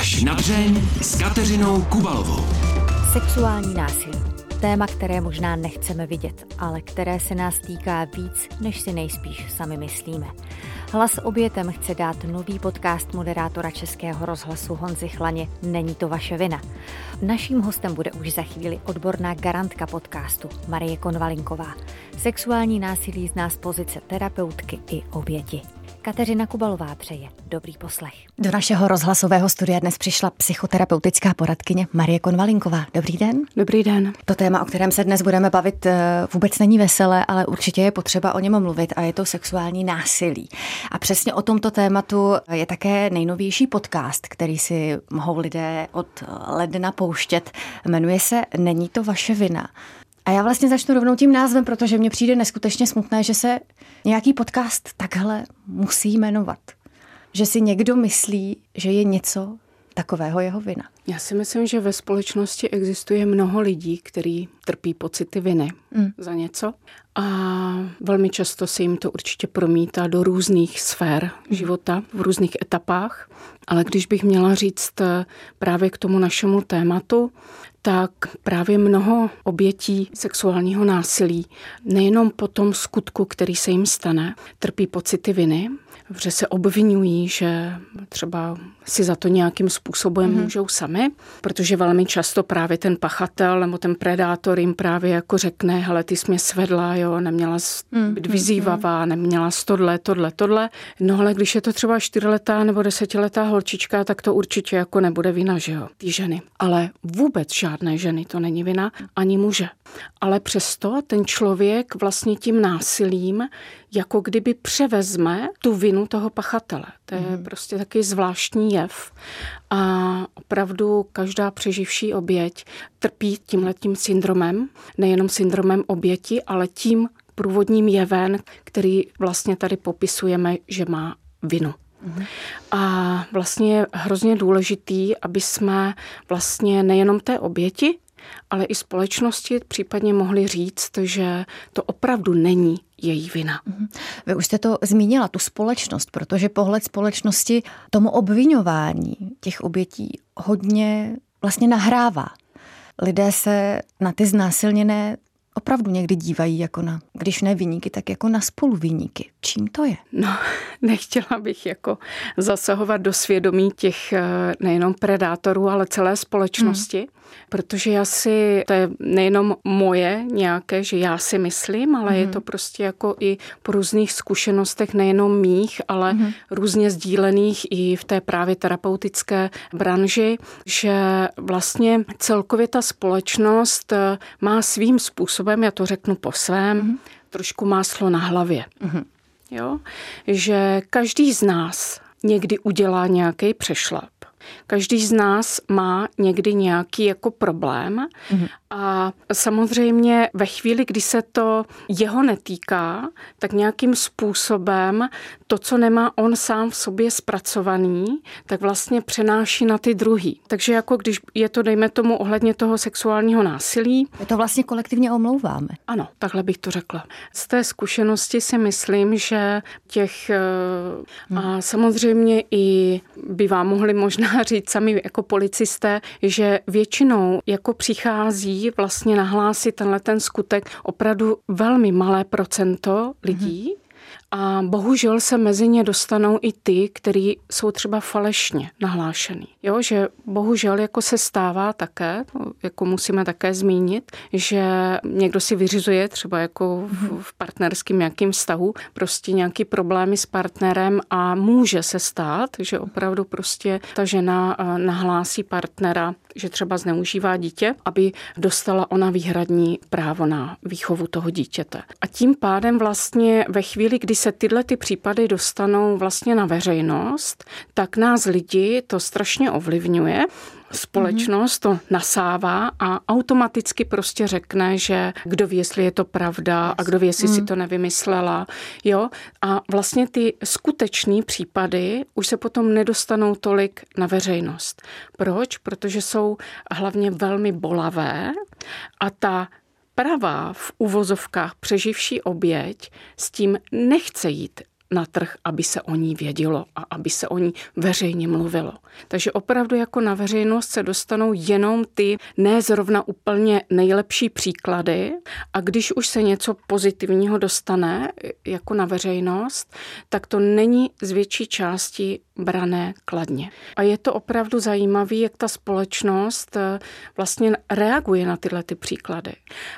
Až na dřeň s Kateřinou Kubalovou. Sexuální násilí. Téma, které možná nechceme vidět, ale které se nás týká víc, než si nejspíš sami myslíme. Hlas obětem chce dát nový podcast moderátora Českého rozhlasu Honzy Chlaně Není to vaše vina. Naším hostem bude už za chvíli odborná garantka podcastu Marie Konvalinková. Sexuální násilí zná z pozice terapeutky i oběti. Kateřina Kubalová přeje dobrý poslech. Do našeho rozhlasového studia dnes přišla psychoterapeutická poradkyně Marie Konvalinková. Dobrý den. Dobrý den. To téma, o kterém se dnes budeme bavit, eh, vůbec není veselé, ale určitě je potřeba o něm mluvit a je to sexuální násilí. A přesně o tomto tématu je také nejnovější podcast, který si mohou lidé od ledna pouštět. Jmenuje se Není to vaše vina. A já vlastně začnu rovnou tím názvem, protože mně přijde neskutečně smutné, že se nějaký podcast takhle musí jmenovat. Že si někdo myslí, že je něco takového jeho vina. Já si myslím, že ve společnosti existuje mnoho lidí, kteří trpí pocity viny mm. za něco a velmi často se jim to určitě promítá do různých sfér mm. života, v různých etapách. Ale když bych měla říct eh, právě k tomu našemu tématu, tak právě mnoho obětí sexuálního násilí nejenom po tom skutku, který se jim stane, trpí pocity viny, že se obvinují, že třeba si za to nějakým způsobem mm-hmm. můžou sami, protože velmi často právě ten pachatel nebo ten predátor jim právě jako řekne, hele, ty jsi mě svedla, jo, neměla mm-hmm. být vyzývavá, neměla jsi tohle, tohle, tohle. No ale když je to třeba čtyřletá nebo desetiletá holčička, tak to určitě jako nebude vina, že jo, ty ženy. Ale vůbec žádné ženy to není vina, ani muže. Ale přesto ten člověk vlastně tím násilím jako kdyby převezme tu vinu toho pachatele. To je mm. prostě taky zvláštní jev. A opravdu každá přeživší oběť trpí tímhletím syndromem, nejenom syndromem oběti, ale tím průvodním jevem, který vlastně tady popisujeme, že má vinu. Mhm. A vlastně je hrozně důležitý, aby jsme vlastně nejenom té oběti, ale i společnosti případně mohli říct, že to opravdu není její vina. Mhm. Vy už jste to zmínila, tu společnost, protože pohled společnosti tomu obvinování těch obětí hodně vlastně nahrává. Lidé se na ty znásilněné opravdu někdy dívají jako na, když ne vyníky, tak jako na spoluvyníky. Čím to je? No, nechtěla bych jako zasahovat do svědomí těch eh, nejenom predátorů, ale celé společnosti. Hmm protože já si, to je nejenom moje nějaké, že já si myslím, ale mm. je mhm. to prostě jako i po různých zkušenostech, nejenom mých, ale mm. různě sdílených i v té právě terapeutické branži, že vlastně celkově ta společnost eh, má svým způsobem, já to řeknu po svém, mm. trošku máslo na hlavě. Mm. Jo? Že každý z nás někdy udělá nějaký přešlap Každý z nás má někdy nějaký jako problém mm-hmm. a samozřejmě ve chvíli, kdy se to jeho netýká, tak nějakým způsobem to, co nemá on sám v sobě zpracovaný, tak vlastně přenáší na ty druhý. Takže jako když je to, dejme tomu, ohledně toho sexuálního násilí. Je to vlastně kolektivně omlouváme. Ano, takhle bych to řekla. Z té zkušenosti si myslím, že těch hmm. a samozřejmě i by vám mohli možná říct sami jako policisté, že většinou jako přichází vlastně nahlásit tenhle ten skutek opravdu velmi malé procento lidí, hmm a bohužel se mezi ně dostanou i ty, kteří jsou třeba falešně nahlášený. Jo, že bohužel jako se stává také, jako musíme také zmínit, že někdo si vyřizuje třeba jako v, v partnerském nějakým vztahu prostě nějaký problémy s partnerem a může se stát, že opravdu prostě ta žena eh, nahlásí partnera, že třeba zneužívá dítě, aby dostala ona výhradní právo na výchovu toho dítěte. A tím pádem vlastně ve chvíli, kdy se tyhle ty případy dostanou vlastně na veřejnost, tak nás lidi to strašně ovlivňuje společnost to nasává a automaticky prostě řekne, že kdo ví, jestli je to pravda a kdo ví, jestli si mm. to nevymyslela. Jo? A vlastně ty skutečné případy už se potom nedostanou tolik na veřejnost. Proč? Protože jsou hlavně velmi bolavé a ta pravá v uvozovkách přeživší oběť s tím nechce jít na trh, aby se o ní vědělo a aby se o ní veřejně mluvilo. Takže opravdu jako na veřejnost se dostanou jenom ty ne zrovna úplně nejlepší příklady a když už se něco pozitivního dostane jako na veřejnost, tak to není z větší části brané kladně. A je to opravdu zajímavé, jak ta společnost eh, vlastně reaguje na tyhle ty příklady.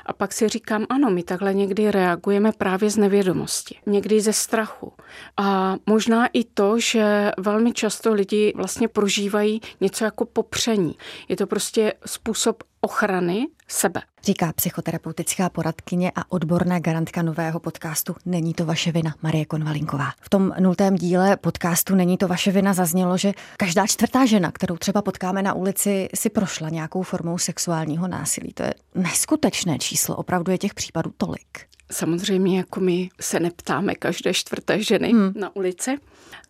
A pak si říkám, ano, my takhle někdy reagujeme právě z nevědomosti, někdy ze strachu. A možná i to, že velmi často lidi vlastně prožívají něco jako popření. Je to prostě způsob ochrany sebe. Říká psychoterapeutická poradkyně a odborná garantka nového podcastu Není to vaše vina, Marie Konvalinková. V tom nultém díle podcastu Není to vaše vina zaznělo, že každá čtvrtá žena, kterou třeba potkáme na ulici, si prošla nějakou formou sexuálního násilí. To je neskutečné číslo, opravdu je těch případů tolik. Samozřejmě jako my se neptáme každé čtvrté ženy hmm. na ulici,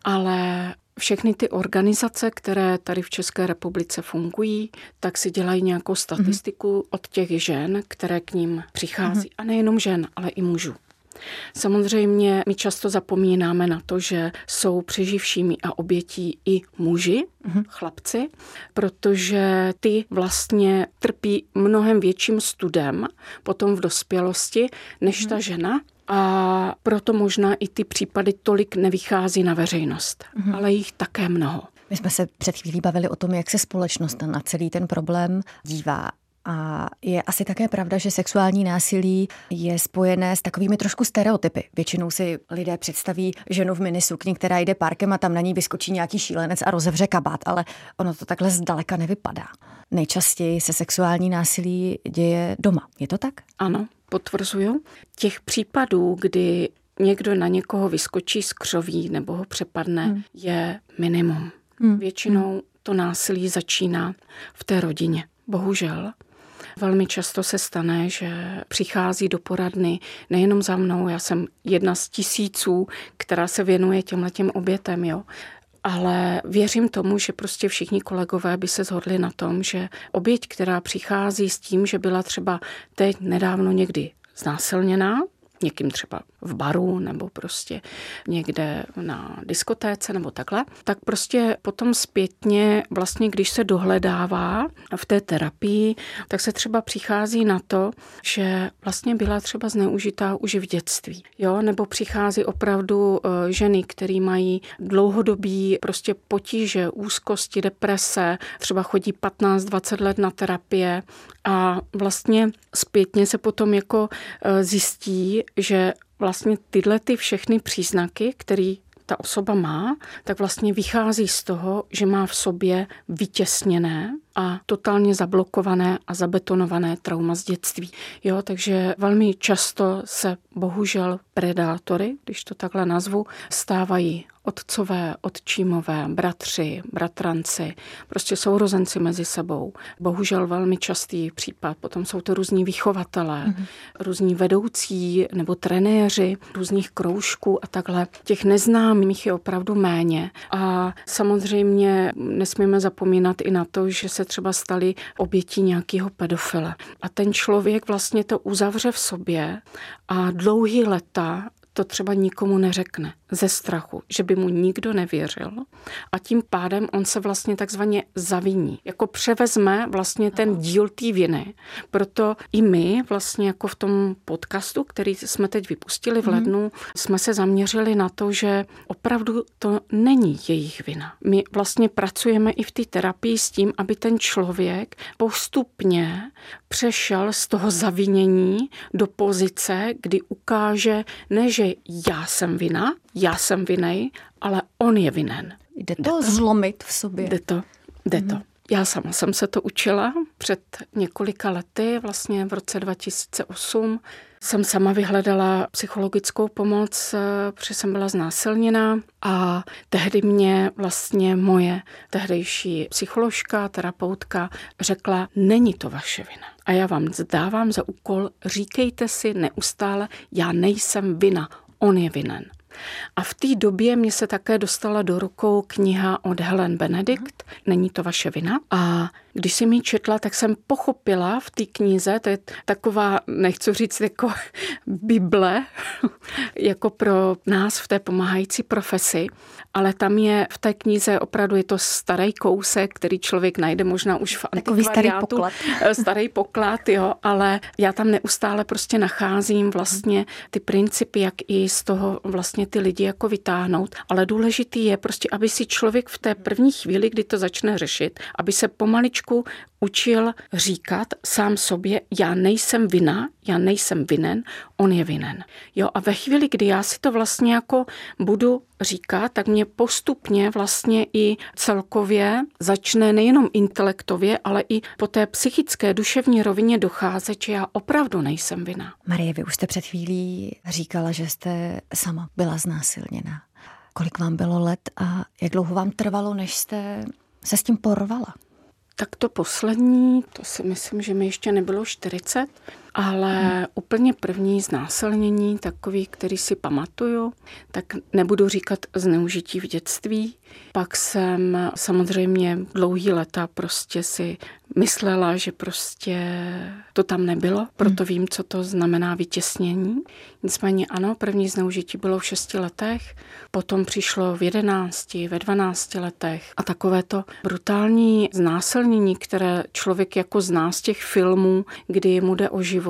ale všechny ty organizace, které tady v České republice fungují, tak si dělají nějakou statistiku mm-hmm. od těch žen, které k ním přichází. Mm-hmm. A nejenom žen, ale i mužů. Samozřejmě my často zapomínáme na to, že jsou přeživšími a obětí i muži, mm-hmm. chlapci, protože ty vlastně trpí mnohem větším studem potom v dospělosti než mm-hmm. ta žena, a proto možná i ty případy tolik nevychází na veřejnost, mm-hmm. ale jich také mnoho. My jsme se před chvílí bavili o tom, jak se společnost na celý ten problém dívá. A je asi také pravda, že sexuální násilí je spojené s takovými trošku stereotypy. Většinou si lidé představí ženu v minisukni, která jde parkem a tam na ní vyskočí nějaký šílenec a rozevře kabát, ale ono to takhle zdaleka nevypadá. Nejčastěji se sexuální násilí děje doma. Je to tak? Ano, potvrzuju. Těch případů, kdy někdo na někoho vyskočí z křoví nebo ho přepadne, hmm. je minimum. Hmm. Většinou to násilí začíná v té rodině. Bohužel. Velmi často se stane, že přichází do poradny nejenom za mnou, já jsem jedna z tisíců, která se věnuje těmhle těm obětem, jo. Ale věřím tomu, že prostě všichni kolegové by se shodli na tom, že oběť, která přichází s tím, že byla třeba teď nedávno někdy znásilněná, někým třeba v baru nebo prostě někde na diskotéce nebo takhle, tak prostě potom zpětně vlastně, když se dohledává v té terapii, tak se třeba přichází na to, že vlastně byla třeba zneužitá už v dětství. Jo? Nebo přichází opravdu eh, ženy, které mají dlouhodobý prostě potíže, úzkosti, deprese, třeba chodí 15-20 let na terapie a vlastně zpětně se potom jako eh, zjistí, že vlastně tyhle ty všechny příznaky, které ta osoba má, tak vlastně vychází z toho, že má v sobě vytěsněné a totálně zablokované a zabetonované trauma z dětství. Jo, takže velmi často se bohužel predátory, když to takhle nazvu, stávají otcové, otčímové, bratři, bratranci, prostě sourozenci mezi sebou. Bohužel velmi častý případ. Potom jsou to různí vychovatelé, mm-hmm. různí vedoucí nebo trenéři různých kroužků a takhle. Těch neznámých je opravdu méně. A samozřejmě nesmíme zapomínat i na to, že se třeba stali obětí nějakého pedofila. A ten člověk vlastně to uzavře v sobě a dlouhý leta to třeba nikomu neřekne ze strachu, že by mu nikdo nevěřil a tím pádem on se vlastně takzvaně zaviní. Jako převezme vlastně ten díl té viny. Proto i my vlastně jako v tom podcastu, který jsme teď vypustili v mhm. lednu, mm. jsme se zaměřili na to, že opravdu to není jejich vina. My vlastně pracujeme i v té terapii s tím, aby ten člověk postupně přešel z toho zavinění do pozice, kdy ukáže ne, že já jsem vina, já jsem vinej, ale on je vinen. Jde to, to zlomit v sobě. Jde to, jde mm. to. Já sama jsem se to učila před několika lety, vlastně v roce 2008. Jsem sama vyhledala psychologickou pomoc, eh, protože jsem byla znásilněná a tehdy mě vlastně moje tehdejší psycholožka, terapeutka řekla, není to vaše vina. A já vám dávám za úkol, říkejte si neustále, já nejsem vina, on je vinen. A v té době mě se také dostala do rukou kniha od Helen Benedikt, Není to vaše vina. A když jsem ji četla, tak jsem pochopila v té knize, to je taková, nechci říct jako Bible, jako pro nás v té pomáhající profesi, ale tam je v té knize opravdu je to starý kousek, který člověk najde možná už v Takový starý poklad. starý poklad, jo, ale já tam neustále prostě nacházím vlastně ty principy, jak i z toho vlastně ty lidi jako vytáhnout, ale důležitý je prostě, aby si člověk v té první chvíli, kdy to začne řešit, aby se pomaličku učil říkat sám sobě, já nejsem vina, já nejsem vinen, on je vinen. Jo, a ve chvíli, kdy já si to vlastně jako budu říkat, tak mě postupně vlastně i celkově začne nejenom intelektově, ale i po té psychické duševní rovině docházet, že já opravdu nejsem vina. Marie, vy už jste před chvílí říkala, že jste sama byla znásilněna. Kolik vám bylo let a jak dlouho vám trvalo, než jste se s tím porvala? Tak to poslední, to si myslím, že mi ještě nebylo 40, ale hmm. úplně první znásilnění, takový, který si pamatuju, tak nebudu říkat zneužití v dětství. Pak jsem samozřejmě dlouhý leta prostě si myslela, že prostě to tam nebylo, proto hmm. vím, co to znamená vytěsnění. Nicméně ano, první zneužití bylo v šesti letech, potom přišlo v jedenácti, ve dvanácti letech a takové to brutální znásilnění, které člověk jako zná z těch filmů, kdy mu jde o život,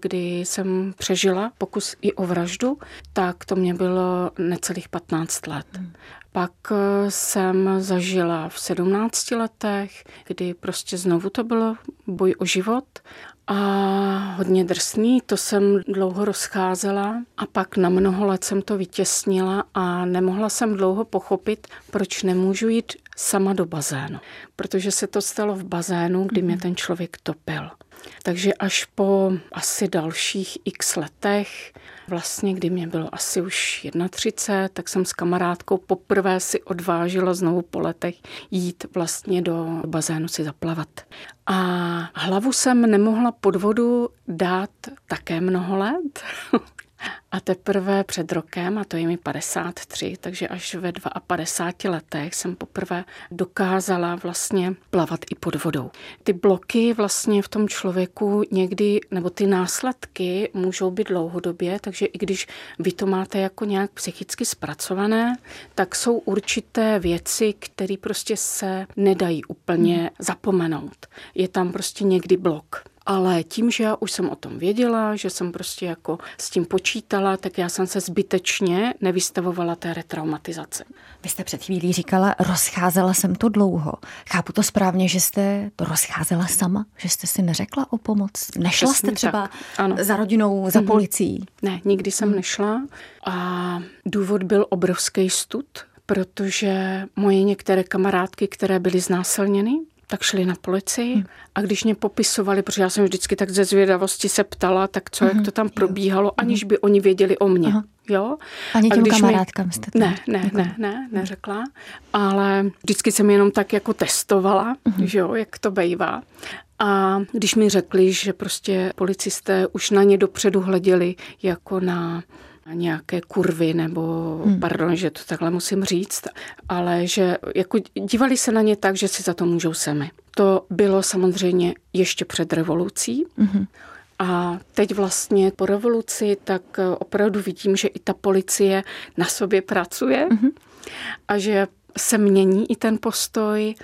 kdy jsem přežila pokus i o vraždu, tak to mě bylo necelých 15 let. Hmm. Pak eh, jsem zažila v 17 letech, kdy prostě znovu to bylo boj o život a hodně drsný, to jsem dlouho rozcházela a pak na mnoho let jsem to vytěsnila a nemohla jsem dlouho pochopit, proč nemůžu jít sama do bazénu. Protože se to stalo v bazénu, kdy mě mhm. ten člověk topil. Takže až po asi dalších x letech, vlastně kdy mě bylo asi už 31, tak jsem s kamarádkou poprvé si odvážila znovu po letech jít vlastně do bazénu si zaplavat. A hlavu jsem nemohla pod vodu dát také mnoho let. A teprve před rokem, a to je mi 53, takže až ve 52 letech jsem poprvé dokázala vlastně plavat i pod vodou. Ty bloky vlastně v tom člověku někdy, nebo ty následky můžou být dlouhodobě, takže i když vy to máte jako nějak psychicky zpracované, tak jsou určité věci, které prostě se nedají úplně hmm. zapomenout. Je tam prostě někdy blok. Ale tím, že já už jsem o tom věděla, že jsem prostě jako s tím počítala, tak já jsem se zbytečně nevystavovala té retraumatizace. Vy jste před chvílí říkala, rozcházela jsem to dlouho. Chápu to správně, že jste to rozcházela sama? Že jste si neřekla o pomoc? Nešla jste třeba ano. za rodinou, za mm-hmm. policií? Ne, nikdy jsem mm. nešla. A důvod byl obrovský stud, protože moje některé kamarádky, které byly znásilněny, tak šli na policii hmm. a když mě popisovali, protože já jsem vždycky tak ze zvědavosti se ptala, tak co, hmm. jak to tam probíhalo, aniž by oni věděli o mně. Aha. Jo? Ani těm kamarádkám mi... jste to Ne, ne, jako... ne, ne, neřekla, ale vždycky jsem jenom tak jako testovala, uh-huh. že jo, jak to bejvá. A když mi řekli, že prostě policisté už na ně dopředu hleděli jako na nějaké kurvy, nebo, hmm. pardon, že to takhle musím říct, ale že jako dívali se na ně tak, že si za to můžou sami. To bylo samozřejmě ještě před revolucí. Hmm. A teď vlastně po revoluci tak opravdu vidím, že i ta policie na sobě pracuje hmm. a že se mění i ten postoj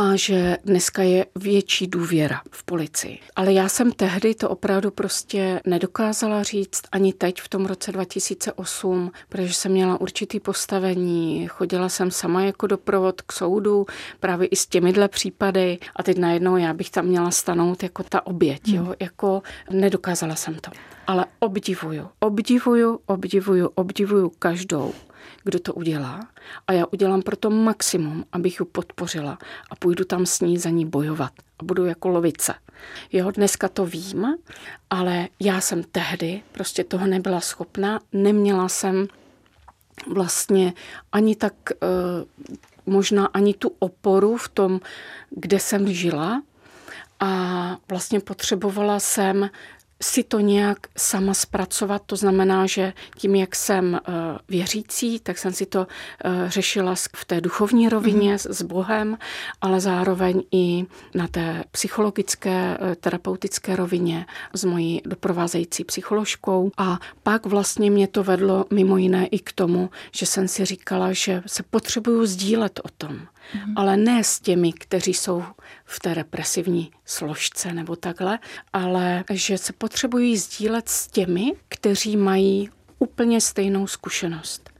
a že dneska je větší důvěra v policii. Ale já jsem tehdy to opravdu prostě nedokázala říct ani teď v tom roce 2008, protože jsem měla určitý postavení, chodila jsem sama jako doprovod k soudu, právě i s těmihle případy a teď najednou já bych tam měla stanout jako ta oběť, hmm. jo, jako nedokázala jsem to. Ale obdivuju, obdivuju, obdivuju, obdivuju každou kdo to udělá. A já udělám pro to maximum, abych ji podpořila a půjdu tam s ní za ní bojovat a budu jako lovice. Jo, dneska to vím, ale já jsem tehdy prostě toho nebyla schopná, neměla jsem vlastně ani tak eh, možná ani tu oporu v tom, kde jsem žila. A vlastně potřebovala jsem si to nějak sama zpracovat. To znamená, že tím, jak jsem eh, věřící, tak jsem si to eh, řešila v té duchovní rovině mm-hmm. s Bohem, ale zároveň i na té psychologické, eh, terapeutické rovině s mojí doprovázející psycholožkou. A pak vlastně mě to vedlo mimo jiné i k tomu, že jsem si říkala, že se potřebuju sdílet o tom mm-hmm. ale ne s těmi, kteří jsou v té represivní složce nebo takhle, ale že se potřebují sdílet s těmi, kteří mají úplně stejnou zkušenost.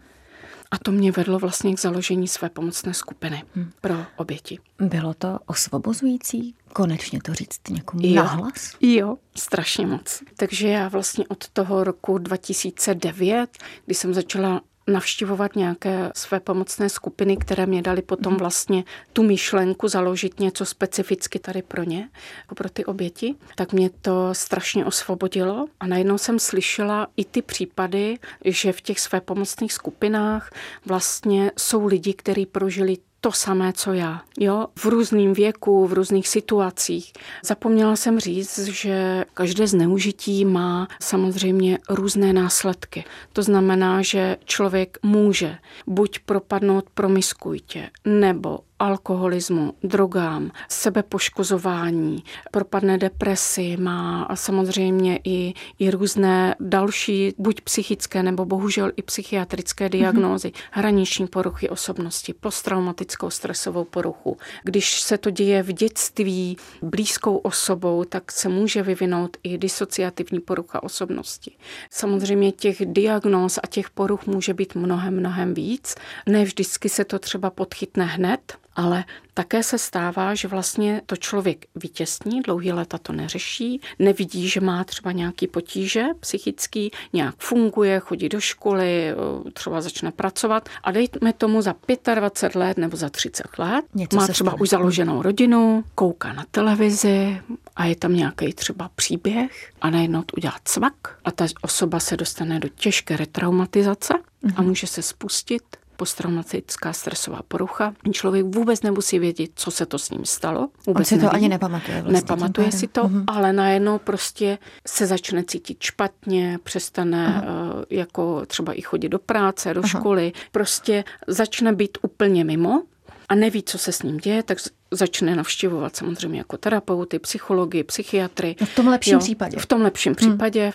A to mě vedlo vlastně k založení své pomocné skupiny hmm. pro oběti. Bylo to osvobozující konečně to říct někomu jo. nahlas? Jo, strašně moc. Takže já vlastně od toho roku 2009, kdy jsem začala navštěvovat nějaké své pomocné skupiny, které mě dali potom mhm. vlastně tu myšlenku založit něco specificky tady pro ně, jako pro ty oběti, tak mě to strašně osvobodilo a najednou jsem slyšela i ty případy, že v těch své pomocných skupinách vlastně jsou lidi, kteří prožili to samé, co já. Jo? V různém věku, v různých situacích. Zapomněla jsem říct, že každé zneužití má samozřejmě různé následky. To znamená, že člověk může buď propadnout promiskujtě, nebo alkoholismu, drogám, sebepoškozování, propadne depresi, má samozřejmě i, i různé další, buď psychické nebo bohužel i psychiatrické mhm. diagnózy, mm-hmm. hraniční poruchy osobnosti, posttraumatickou stresovou poruchu. Když se to děje v dětství blízkou osobou, tak se může vyvinout i disociativní porucha osobnosti. Samozřejmě těch diagnóz a těch poruch může být mnohem, mnohem víc. Ne vždycky se to třeba podchytne hned, ale také se stává, že vlastně to člověk vytěsní, dlouhý léta to neřeší, nevidí, že má třeba nějaký potíže psychický, nějak funguje, chodí do školy, třeba začne pracovat a dejme tomu za 25 let nebo za 30 let, Něco má třeba stane. už založenou rodinu, kouká na televizi a je tam nějaký třeba příběh a najednou to udělá cvak a ta osoba se dostane do těžké retraumatizace a mhm. může se spustit posttraumatická stresová porucha. Člověk vůbec nemusí vědět, co se to s ním stalo. Vůbec On si neví. to ani nepamatuje. Vlastně Nepamatuje si to, uh-huh. ale najednou prostě se začne cítit špatně, přestane uh-huh. jako třeba i chodit do práce, do uh-huh. školy, prostě začne být úplně mimo a neví, co se s ním děje, tak začne navštěvovat samozřejmě jako terapeuty, psychologi, psychiatry. No v tom lepším jo, případě. V tom lepším hmm. případě.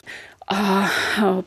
A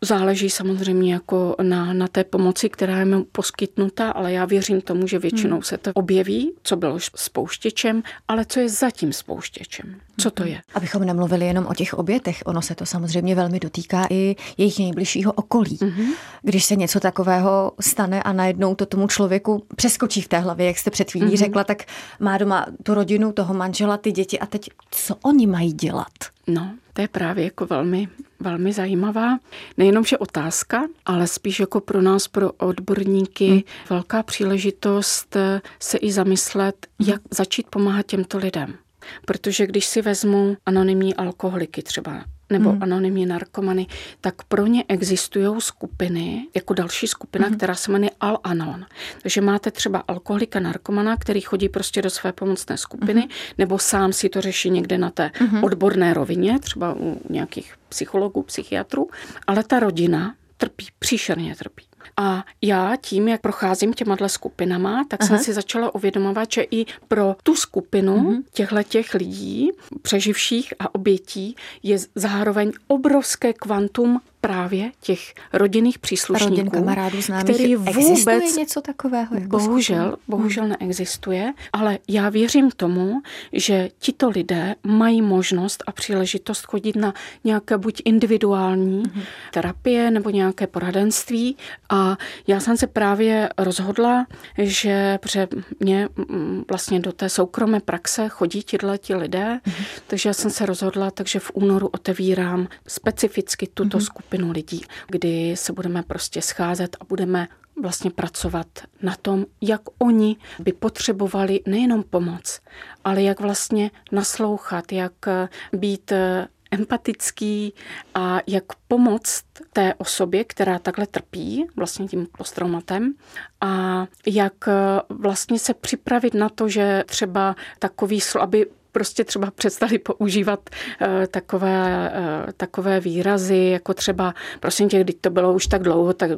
záleží samozřejmě jako na, na té pomoci, která je mu poskytnuta, ale já věřím tomu, že většinou hmm. se to objeví, co bylo spouštěčem, ale co je zatím spouštěčem. Co to hmm. je? Abychom nemluvili jenom o těch obětech, ono se to samozřejmě velmi dotýká i jejich nejbližšího okolí. Mm-hmm. Když se něco takového stane a najednou to tomu člověku přeskočí v té hlavě, jak jste před chvílí mm-hmm. řekla, tak má doma tu rodinu, toho manžela, ty děti a teď co oni mají dělat? No, to je právě jako velmi, velmi zajímavá. Nejenom, že otázka, ale spíš jako pro nás, pro odborníky, hmm. velká příležitost se i zamyslet, hmm. jak začít pomáhat těmto lidem. Protože když si vezmu anonymní alkoholiky třeba, nebo mm. anonymní narkomany, tak pro ně existují skupiny, jako další skupina, mm. která se jmenuje Al-Anon. Takže máte třeba alkoholika, narkomana, který chodí prostě do své pomocné skupiny, mm. nebo sám si to řeší někde na té mm. odborné rovině, třeba u nějakých psychologů, psychiatrů, ale ta rodina trpí, příšerně trpí. A já tím, jak procházím těma skupinama, tak Aha. jsem si začala uvědomovat, že i pro tu skupinu uh-huh. těchto těch lidí, přeživších a obětí, je zároveň obrovské kvantum právě těch rodinných příslušníků, Rodin, kamarádů, známých. který vůbec něco takového. Jako bohužel, skupina? bohužel hmm. neexistuje, ale já věřím tomu, že tito lidé mají možnost a příležitost chodit na nějaké buď individuální hmm. terapie nebo nějaké poradenství a já jsem se právě rozhodla, že pře mě vlastně do té soukromé praxe chodí ti lidé, hmm. takže já jsem se rozhodla, takže v únoru otevírám specificky tuto hmm. skupinu skupinu lidí, kdy se budeme prostě scházet a budeme vlastně pracovat na tom, jak oni by potřebovali nejenom pomoc, ale jak vlastně naslouchat, jak být empatický a jak pomoct té osobě, která takhle trpí vlastně tím posttraumatem a jak vlastně se připravit na to, že třeba takový, aby prostě třeba přestali používat uh, takové, uh, takové výrazy, jako třeba, prosím tě, když to bylo už tak dlouho, tak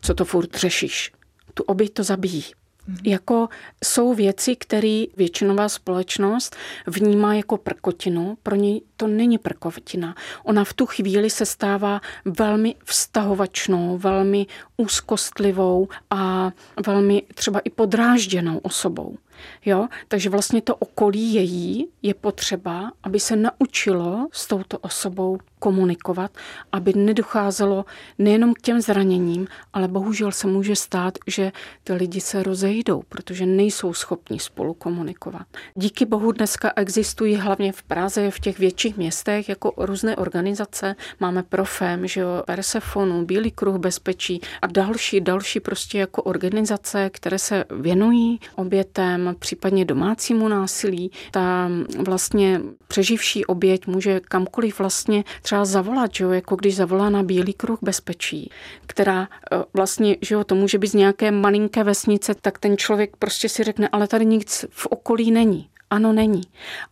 co to furt řešíš? Tu oběť to zabíjí. Mm-hmm. Jako jsou věci, které většinová společnost vnímá jako prkotinu. Pro ní to není prkotina. Ona v tu chvíli se stává velmi vztahovačnou, velmi úzkostlivou a velmi třeba i podrážděnou osobou. Jo? Takže vlastně to okolí její je potřeba, aby se naučilo s touto osobou komunikovat, aby nedocházelo nejenom k těm zraněním, ale bohužel se může stát, že ty lidi se rozejdou, protože nejsou schopni spolu komunikovat. Díky bohu dneska existují hlavně v Praze, v těch větších městech, jako různé organizace. Máme Profem, že jo, Persefonu, Bílý kruh bezpečí a další, další prostě jako organizace, které se věnují obětem, případně domácímu násilí. Ta vlastně přeživší oběť může kamkoliv vlastně třeba zavolat, že jo, jako když zavolá na Bílý kruh bezpečí, která e, vlastně, že jo, to může být z nějaké malinké vesnice, tak ten člověk prostě si řekne, ale tady nic v okolí není. Ano, není.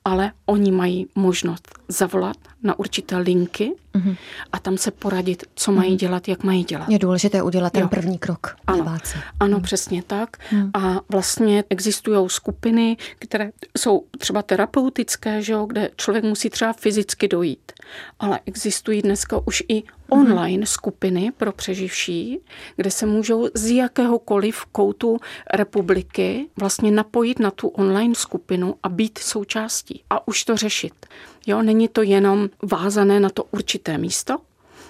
Ale oni mají možnost zavolat na určité linky mm-hmm. a tam se poradit, co mají mm-hmm. dělat, jak mají dělat. Je důležité udělat ten jo. první krok. Ano, ano mm. přesně tak. Mm. A vlastně existují skupiny, které jsou třeba terapeutické, že jo, kde člověk musí třeba fyzicky dojít. Ale existují dneska už i online mm. skupiny pro přeživší, kde se můžou z jakéhokoliv koutu republiky vlastně napojit na tu online skupinu a být součástí a už to řešit. Jo, není to jenom vázané na to určité místo,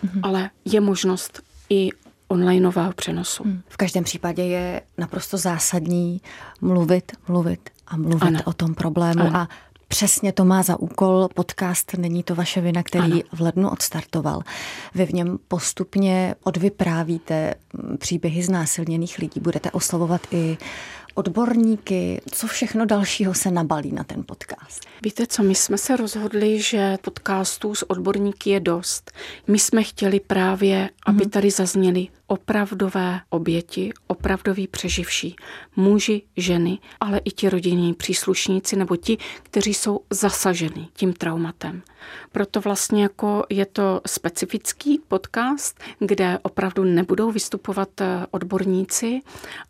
mm-hmm. ale je možnost i onlineového přenosu. Hmm. V každém případě je naprosto zásadní mluvit, mluvit a mluvit ano. o tom problému ano. a Přesně to má za úkol podcast Není to vaše vina, který ano. v lednu odstartoval. Vy v něm postupně odvyprávíte příběhy znásilněných lidí. Budete oslovovat i odborníky, co všechno dalšího se nabalí na ten podcast? Víte co, my jsme se rozhodli, že podcastů s odborníky je dost. My jsme chtěli právě, aby mhm. tady zazněli opravdové oběti, opravdoví přeživší, muži, ženy, ale i ti rodinní příslušníci nebo ti, kteří jsou zasaženi tím traumatem. Proto vlastně jako je to specifický podcast, kde opravdu nebudou vystupovat eh, odborníci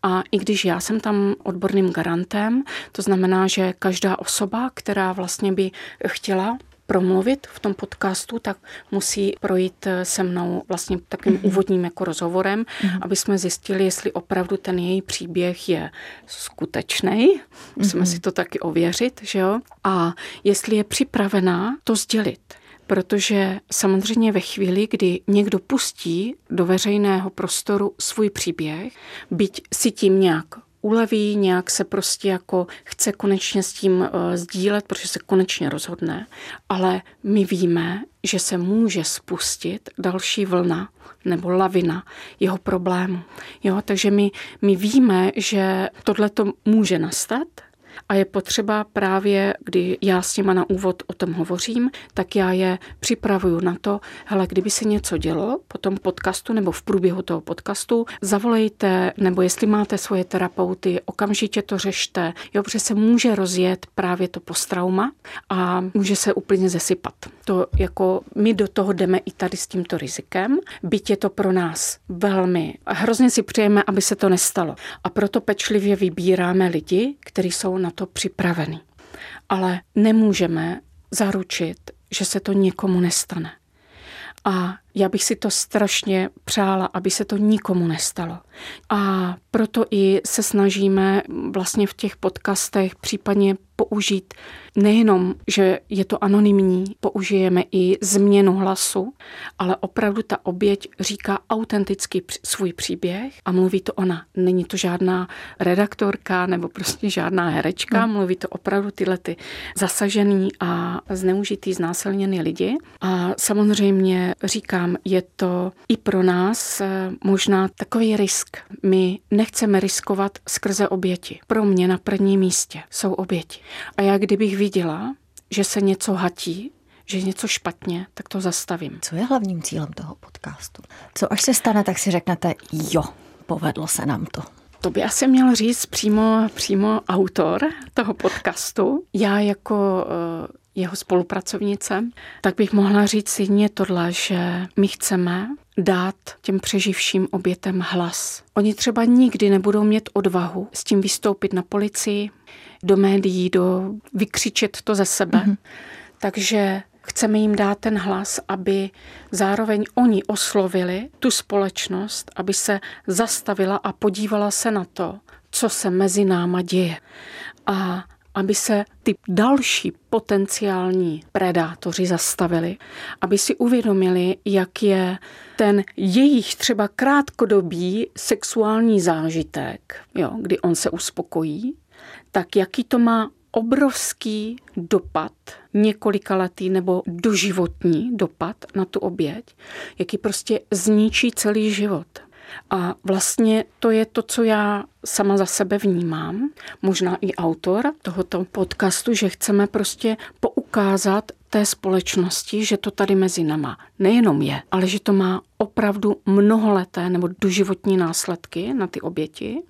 a i když já jsem tam odborným garantem, to znamená, že každá osoba, která vlastně by chtěla promluvit v tom podcastu, tak musí projít eh, se mnou vlastně takovým mm-hmm. úvodním jako rozhovorem, mm-hmm. aby jsme zjistili, jestli opravdu ten její příběh je skutečný. Musíme mm-hmm. si to taky ověřit, že jo? A jestli je připravená to sdělit. Protože samozřejmě ve chvíli, kdy někdo pustí do veřejného prostoru svůj příběh, byť si tím nějak uleví, nějak se prostě jako chce konečně s tím uh, sdílet, protože se konečně rozhodne, ale my víme, že se může spustit další vlna nebo lavina jeho problému. Jo, takže my, my víme, že tohle to může nastat, a je potřeba právě, kdy já s těma na úvod o tom hovořím, tak já je připravuju na to, hele, kdyby se něco dělo po tom podcastu nebo v průběhu toho podcastu, zavolejte, nebo jestli máte svoje terapeuty, okamžitě to řešte, jo, protože se může rozjet právě to posttrauma a může se úplně zesypat. To jako my do toho jdeme i tady s tímto rizikem, byť je to pro nás velmi, hrozně si přejeme, aby se to nestalo. A proto pečlivě vybíráme lidi, kteří jsou na to připraveni. Ale nemůžeme zaručit, že se to nikomu nestane. A já bych si to strašně přála, aby se to nikomu nestalo. A proto i se snažíme vlastně v těch podcastech případně použít nejenom, že je to anonymní, použijeme i změnu hlasu, ale opravdu ta oběť říká autenticky svůj příběh a mluví to ona. Není to žádná redaktorka nebo prostě žádná herečka, hmm. mluví to opravdu tyhle ty zasažený a zneužitý, znásilněný lidi. A samozřejmě říkám, je to i pro nás eh, možná takový risk. My nechceme riskovat skrze oběti. Pro mě na prvním místě jsou oběti. A já kdybych viděla, že se něco hatí, že něco špatně, tak to zastavím. Co je hlavním cílem toho podcastu? Co až se stane, tak si řeknete, jo, povedlo se nám to. To by asi měl říct přímo, přímo autor toho podcastu. Já jako uh, jeho spolupracovnice, tak bych mohla říct jedině tohle, že my chceme dát těm přeživším obětem hlas. Oni třeba nikdy nebudou mít odvahu s tím vystoupit na policii, do médií, do vykřičet to ze sebe. Mm-hmm. Takže chceme jim dát ten hlas, aby zároveň oni oslovili tu společnost, aby se zastavila a podívala se na to, co se mezi náma děje. A aby se ty další potenciální predátoři zastavili, aby si uvědomili, jak je ten jejich třeba krátkodobý sexuální zážitek, jo, kdy on se uspokojí, tak jaký to má obrovský dopad, několikaletý nebo doživotní dopad na tu oběť, jaký prostě zničí celý život. A vlastně to je to, co já sama za sebe vnímám, možná i autor tohoto podcastu, že chceme prostě poukázat té společnosti, že to tady mezi náma nejenom je, ale že to má opravdu mnoholeté nebo doživotní následky na ty oběti.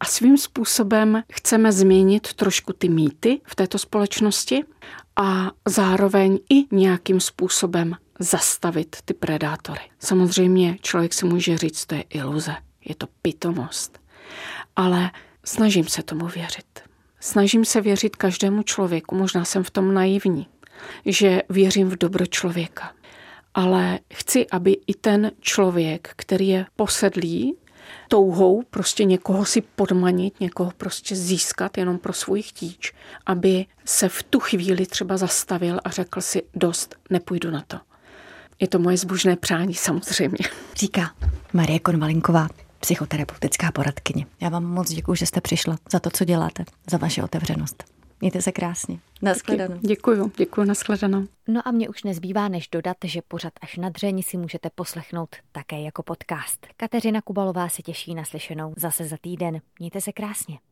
A svým způsobem chceme změnit trošku ty mýty v této společnosti a zároveň i nějakým způsobem zastavit ty predátory. Samozřejmě člověk si může říct, to je iluze, je to pitomost. Ale snažím se tomu věřit. Snažím se věřit každému člověku, možná jsem v tom naivní, že věřím v dobro člověka. Ale chci, aby i ten člověk, který je posedlý touhou prostě někoho si podmanit, někoho prostě získat jenom pro svůj chtíč, aby se v tu chvíli třeba zastavil a řekl si dost, nepůjdu na to. Je to moje zbožné přání samozřejmě. Říká Marie Konvalinková, psychoterapeutická poradkyně. Já vám moc děkuji, že jste přišla za to, co děláte, za vaši otevřenost. Mějte se krásně. Naschledanou. Děkuji, děkuji, naschledanou. No a mě už nezbývá, než dodat, že pořad až na dřeň si můžete poslechnout také jako podcast. Kateřina Kubalová se těší na slyšenou zase za týden. Mějte se krásně.